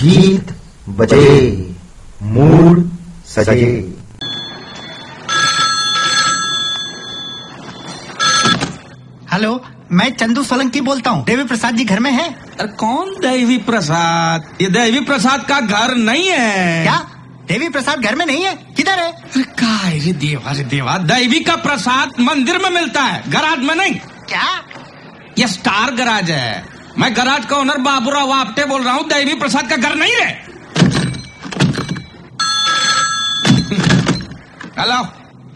गीत बजे मूड सजे। हेलो मैं चंदू सोलंकी बोलता हूँ। देवी प्रसाद जी घर में हैं? अरे कौन देवी प्रसाद? ये देवी प्रसाद का घर नहीं है। क्या? देवी प्रसाद घर में नहीं है? किधर है? अरे का ये देवा रे देवा देवी का प्रसाद मंदिर में मिलता है गराज में नहीं। क्या? ये स्टार गराज है। मैं गराज का ओनर बाबूराव आपटे बोल रहा हूँ दैवी प्रसाद का घर नहीं है। हेलो।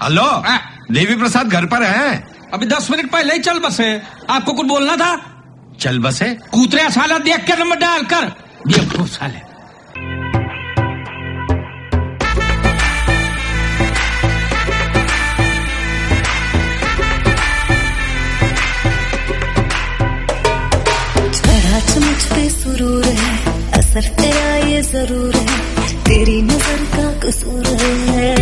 हेलो। हाँ। देवी प्रसाद घर पर है। अभी दस मिनट पहले ही चल बसे। आपको कुछ बोलना था? चल बसे। कूतरे साला देख के नंबर डालकर। देखो साले। असर तेरा ये ज़रूर है। तेरी नज़र का कसूर है।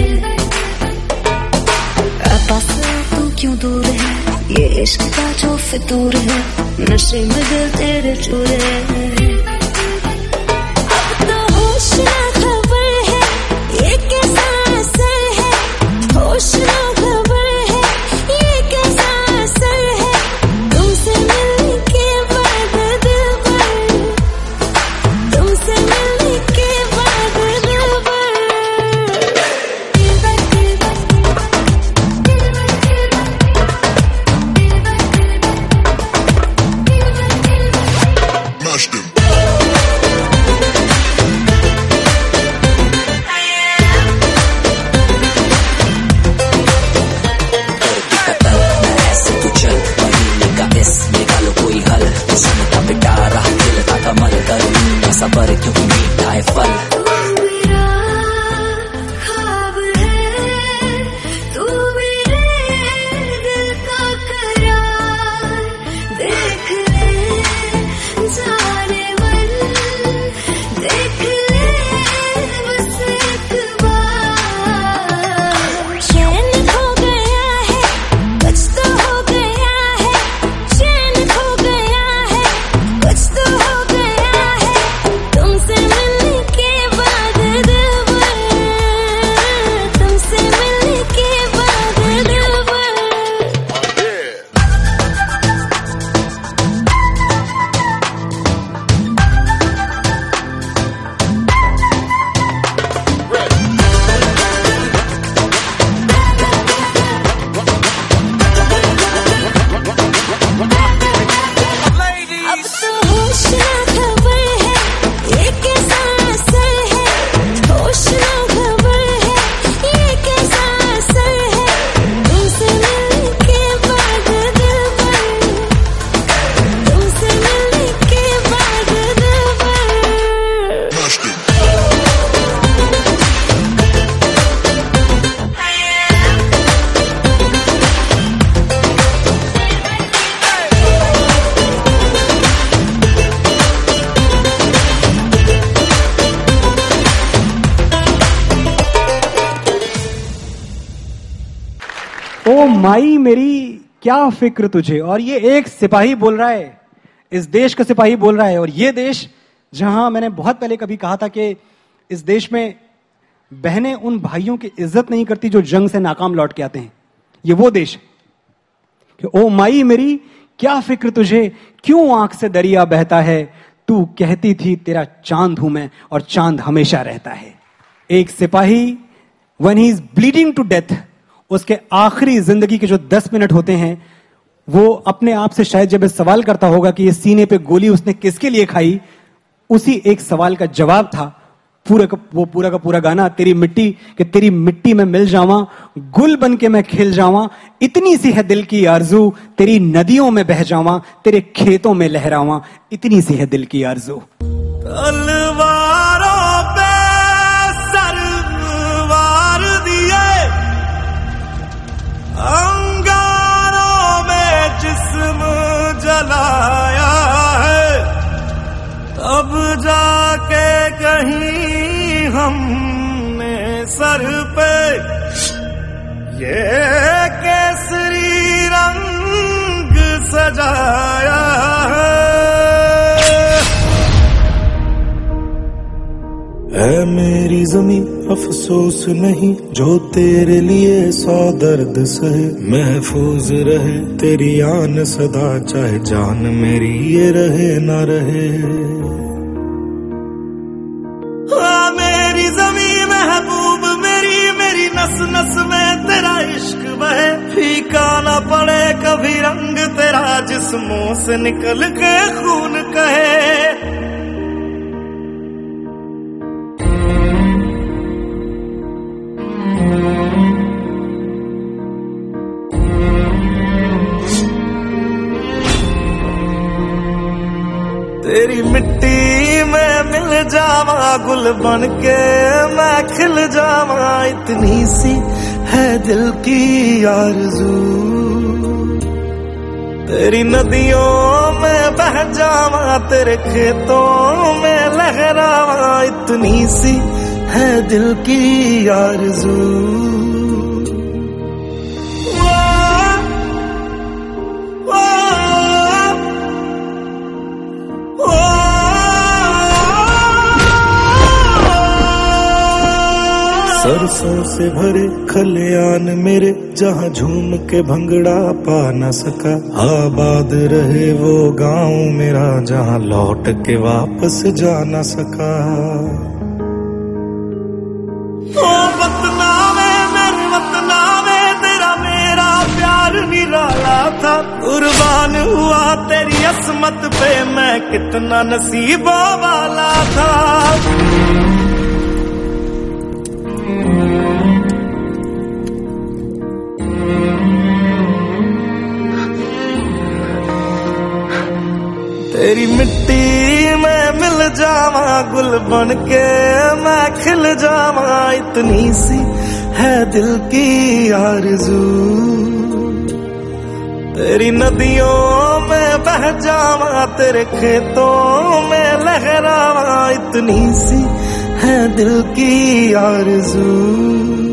तू क्यों दूर है? ये इश्क का जो फितूर है, नशे में दिल तेरे चूर। है अब तो होश माई मेरी क्या फ़िक्र तुझे? और ये एक सिपाही बोल रहा है। इस देश का सिपाही बोल रहा है। और ये देश, जहाँ मैंने बहुत पहले कभी कहा था कि इस देश में बहनें उन भाइयों की इज़्ज़त नहीं करती जो जंग से नाकाम लौट के आते हैं। ये वो देश है। कि, ओ माई मेरी, क्या फ़िक्र तुझे? क्यों आँख से दरिया बहता है? तू कहती थी, तेरा चाँद हूँ मैं, और चाँद हमेशा रहता है। एक सिपाही one he is bleeding to death उसके आखिरी ज़िंदगी के जो दस मिनट होते हैं, वो अपने आप से शायद जब सवाल करता होगा कि ये सीने पे गोली उसने किसके लिए खाई, उसी एक सवाल का जवाब था, पूरा का, वो पूरा का पूरा गाना, तेरी मिट्टी, कि तेरी मिट्टी में मिल जावा, गुल बन के मैं खिल जावा, इतनी सी है दिल की आरज़ू, तेरी नदियों में बह जावा, तेरे खेतों में लहरावा, इतनी सी है दिल की आरज़ू। तब जाके कहीं हमने सर पे। ये केसरी रंग सजाया है। मेरी जमी अफसोस नहीं, जो तेरे लिए सौ दर्द सहे। महफूज रहे, तेरी आन सदा, चाहे जान मेरी ये रहे ना रहे। नस में तेरा इश्क बहे, फीका ना पड़े कभी रंग तेरा, जिस मुँह से निकल के खून कहे। गुल बन के मैं खिल जावा, इतनी सी है दिल की आरज़ू। तेरी नदियों में बह जावा, तेरे खेतों में लहरावा, इतनी सी है दिल की आरज़ू। सरसों से भरे खलियान मेरे, जहाँ झूम के भंगड़ा पा न सका। आबाद रहे वो गाँव मेरा, जहाँ लौट के वापस जा न सका। ओ बतनावे मेरे बतनावे तेरा मेरा प्यार निराला था। कुर्बान हुआ तेरी असमत पे, मैं कितना नसीबों वाला था। तेरी मिट्टी में मिल जावा, गुल बन के मैं खिल जावा। इतनी सी है दिल की आरज़ू। तेरी नदियों में बह जावा, तेरे खेतों में लहरावा। इतनी सी है दिल की आरज़ू।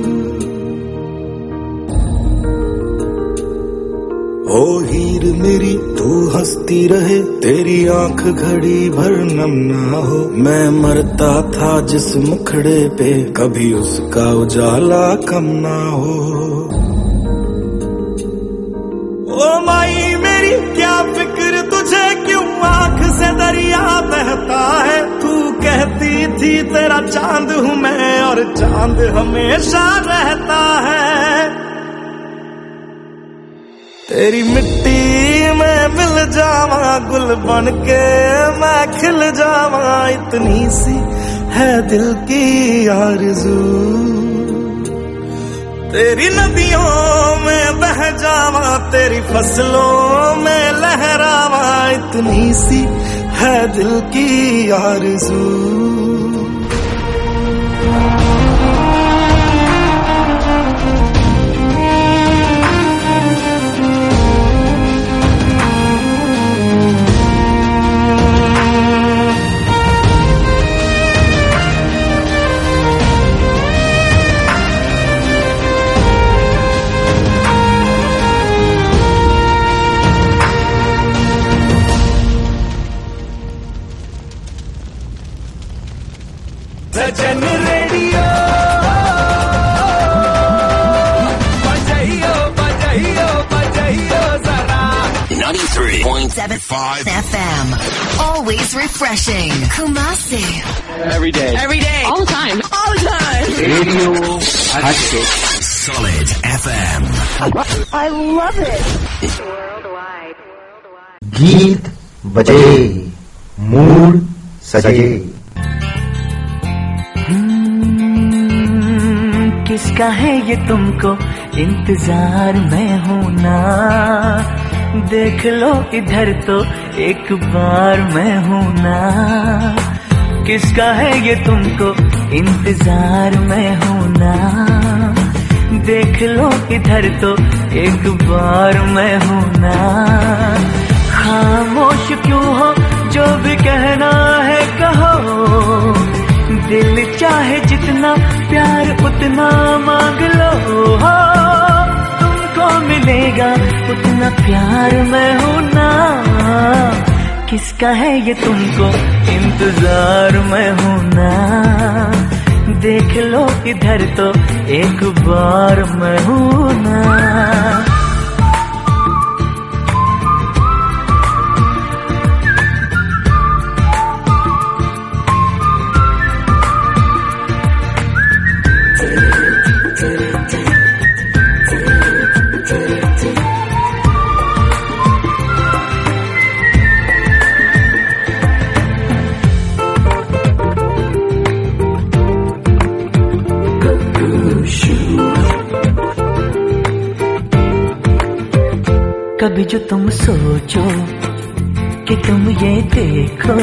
ओ हीर मेरी, तू हंसती रहे, तेरी आँख घड़ी भर नम ना हो। मैं मरता था जिस मुखड़े पे, कभी उसका उजाला कम ना हो। ओ माई मेरी, क्या फ़िक्र तुझे, क्यों आँख से दरिया बहता है? तू कहती थी, तेरा चाँद हूँ मैं, और चाँद हमेशा रहता है। तेरी मिट्टी में मिल जावा, गुल बन के मैं खिल जावा। इतनी सी है दिल की आरज़ू। तेरी नदियों में बह जावा, तेरी फ़सलों में लहरावा। इतनी सी है दिल की आरज़ू। 93.5 FM. Always refreshing. Kumasi. Every day. Every day. All the time. All the time. Radio हटके Solid FM. I love it. गीत बजे मूड सजे किसका है ये तुमको इंतजार में हूं ना देख लो इधर तो एक बार मैं हूँ ना। किसका है ये तुमको इंतज़ार में हूँ ना। देख लो इधर तो एक बार मैं हूँ ना। खामोश क्यों हो? जो भी कहना है कहो। दिल चाहे जितना प्यार उतना मांग लो। हो। तुमको मिलेगा, उतना प्यार मैं हूँ ना। किसका है ये तुमको इंतज़ार मैं हूँ ना। देख लो, इधर तो एक बार मैं हूँ ना। जो तुम सोचो कि तुम ये देखो।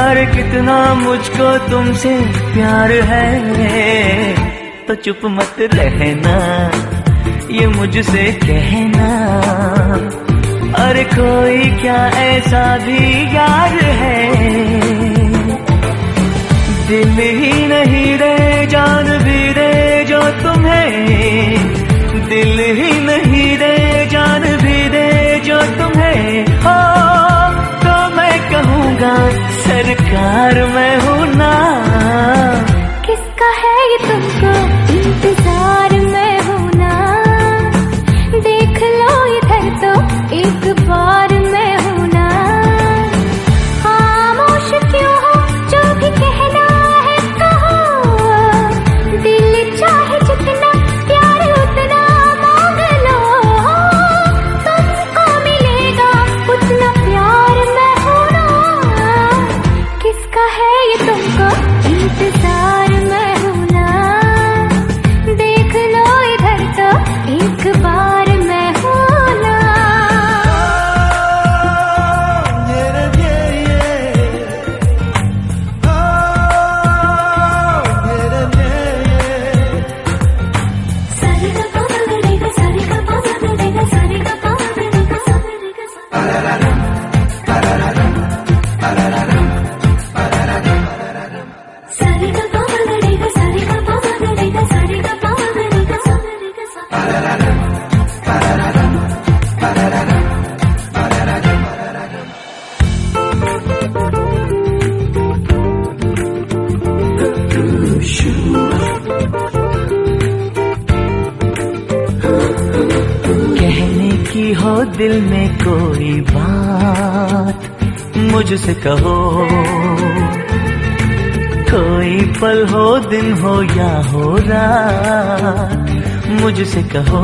अरे कितना मुझको तुमसे प्यार है तो चुप मत रहना, ये मुझसे कहना। अरे कोई क्या ऐसा भी यार है? दिल ही नहीं रे, जान भी रे जो तुम्हें, दिल ही कहूँगा सरकार मैं हूँ ना। किसका है ये तुमको इंतज़ार? मुझसे कहो, कोई पल हो, दिन हो या हो रात, मुझसे कहो,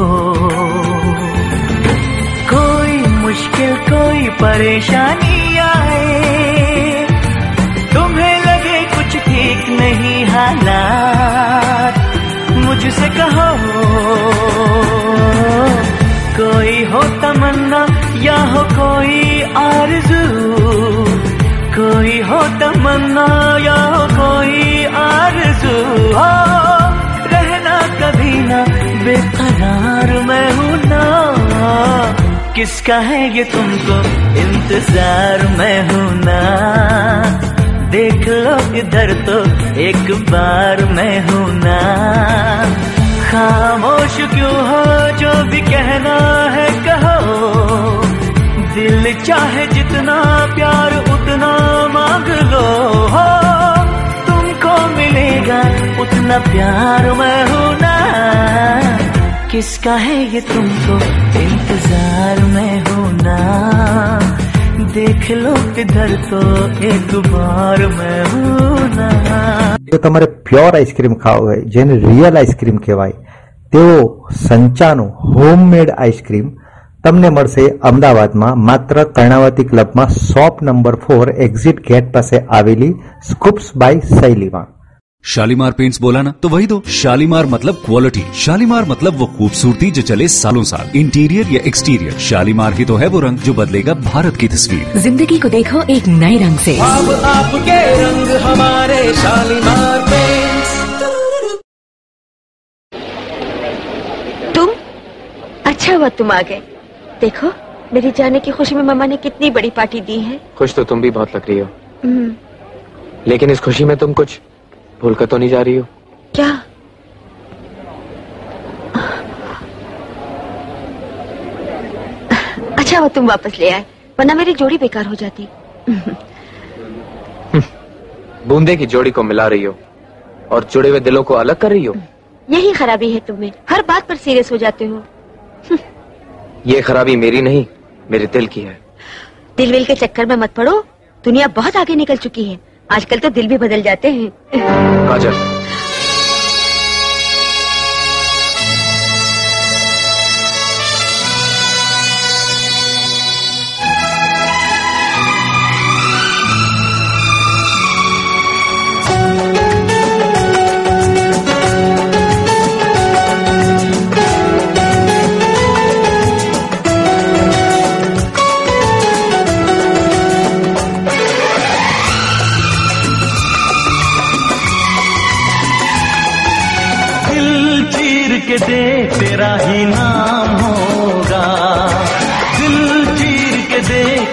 कोई मुश्किल, कोई परेशानी आए, तुम्हें लगे कुछ ठीक नहीं हालात, मुझसे कहो, कोई हो तमन्ना या हो कोई आरज़ू कोई हो तमन्ना या हो कोई आरज़ू, हो रहना कभी ना, बेकरार मैं हूँ ना। किसका है ये तुमको इंतज़ार मैं हूँ ना? देख लो इधर तो एक बार मैं हूँ ना। खामोश क्यों हो जो भी कहना है कहो? दिल चाहे जितना प्यार उतना मांग लो हो तुमको मिलेगा उतना प्यार मैं हूं ना किसका है ये तुमको इंतजार मैं हूं ना देख लो किधर तो एक बार मैं हूं ना જો તમારે પ્યોર આઈસ્ક્રીમ ખાવું હોય જેને રિયલ આઈસ્ક્રીમ કહેવાય તેવો સંચાનું હોમમેડ આઈસ્ક્રીમ તમને મળશે અમદાવાદમાં માત્ર કર્ણાવતી ક્લબમાં shop number four exit gate પાસે આવેલી સ્કૂપ્સ બાય શૈલીમાં शालीमार पेंट्स बोला ना तो वही दो शालीमार मतलब क्वालिटी शालीमार मतलब वो खूबसूरती जो चले सालों साल इंटीरियर या एक्सटीरियर शालीमार ही तो है वो रंग जो बदलेगा भारत की तस्वीर जिंदगी को देखो एक नए रंग से अब आपके रंग हमारे शालीमार पेंट्स तुम अच्छा हुआ तुम आ गए देखो मेरे जाने की खुशी में मम्मा ने कितनी बड़ी पार्टी दी है। खुश तो तुम भी बहुत लग रही हो। हम्म, लेकिन इस खुशी में तुम कुछ भूल कर तो नहीं जा रही हो। क्या? अच्छा हुआ तुम वापस ले आए वरना मेरी जोड़ी बेकार हो जाती। बूंदे की जोड़ी को मिला रही हो और जुड़े हुए दिलों को अलग कर रही हो। यही खराबी है तुम्हें हर बात पर सीरियस हो जाते हो। ये खराबी मेरी नहीं मेरे दिल की है। दिल विल के चक्कर में मत पड़ो। दुनिया बहुत आगे निकल चुकी है। आजकल तो दिल भी बदल जाते हैं। काजल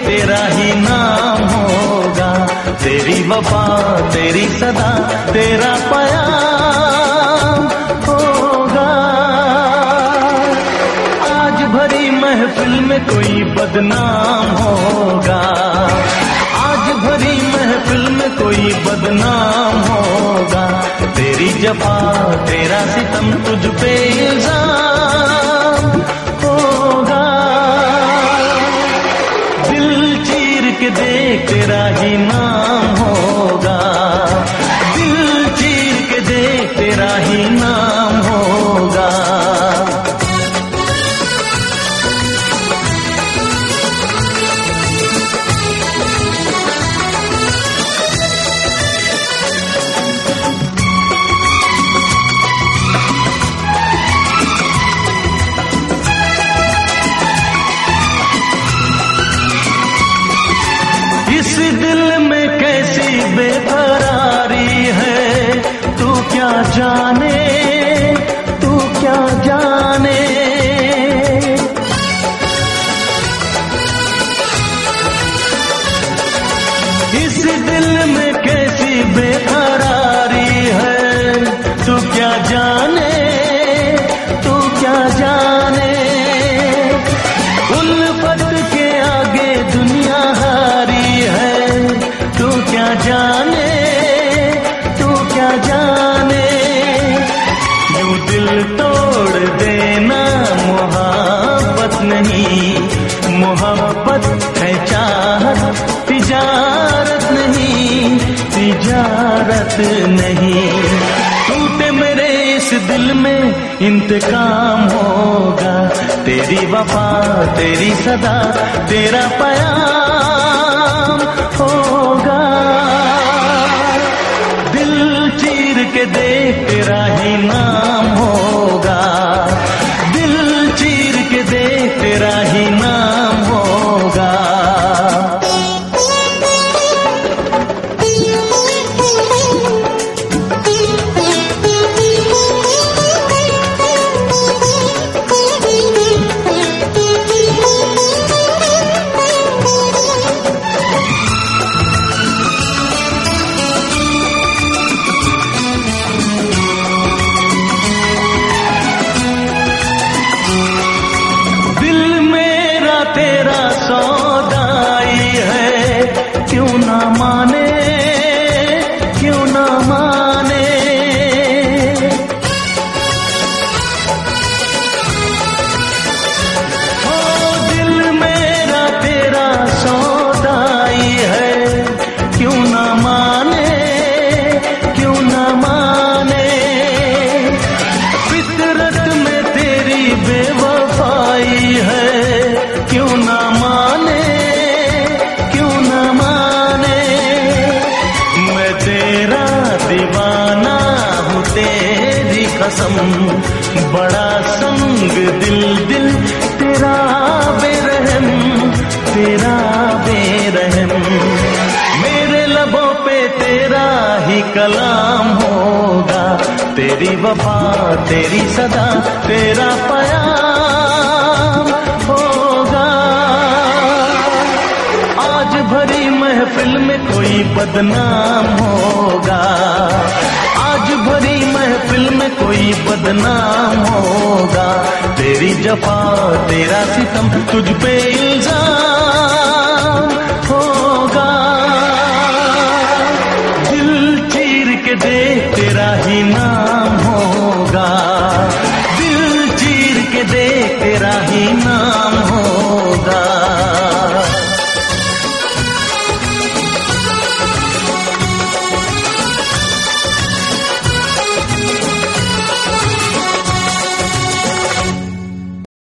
तेरा ही नाम होगा। तेरी वफा, तेरी सदा, तेरा पयाम होगा। आज भरी महफिल में कोई बदनाम होगा। आज भरी महफिल में कोई बदनाम होगा। तेरी जफा, तेरा सितम तुझ पे इल्ज़ाम देख तेरा ही नाम होगा। दिल चीर के देख तेरा ही नाम इस दिल में कैसी बेकरारी इंतकाम होगा। तेरी वफा, तेरी सदा, तेरा पयाम होगा। दिल चीर के देख तेरा ही नाम होगा। दिल चीर के देख तेरा ही नाम बड़ा संग दिल दिल, तेरा बेरहम तेरा बेरहम। मेरे लबों पे तेरा ही कलाम होगा, तेरी वफा, तेरी सदा, तेरा पयाम होगा। आज भरी महफिल में कोई बदनाम होगा, आज भरी महफिल में कोई बदनाम होगा। तेरी जफा, तेरा सितम तुझ पे इल्ज़ाम होगा। दिल चीर के देख तेरा ही नाम होगा। दिल चीर के देख तेरा ही नाम होगा।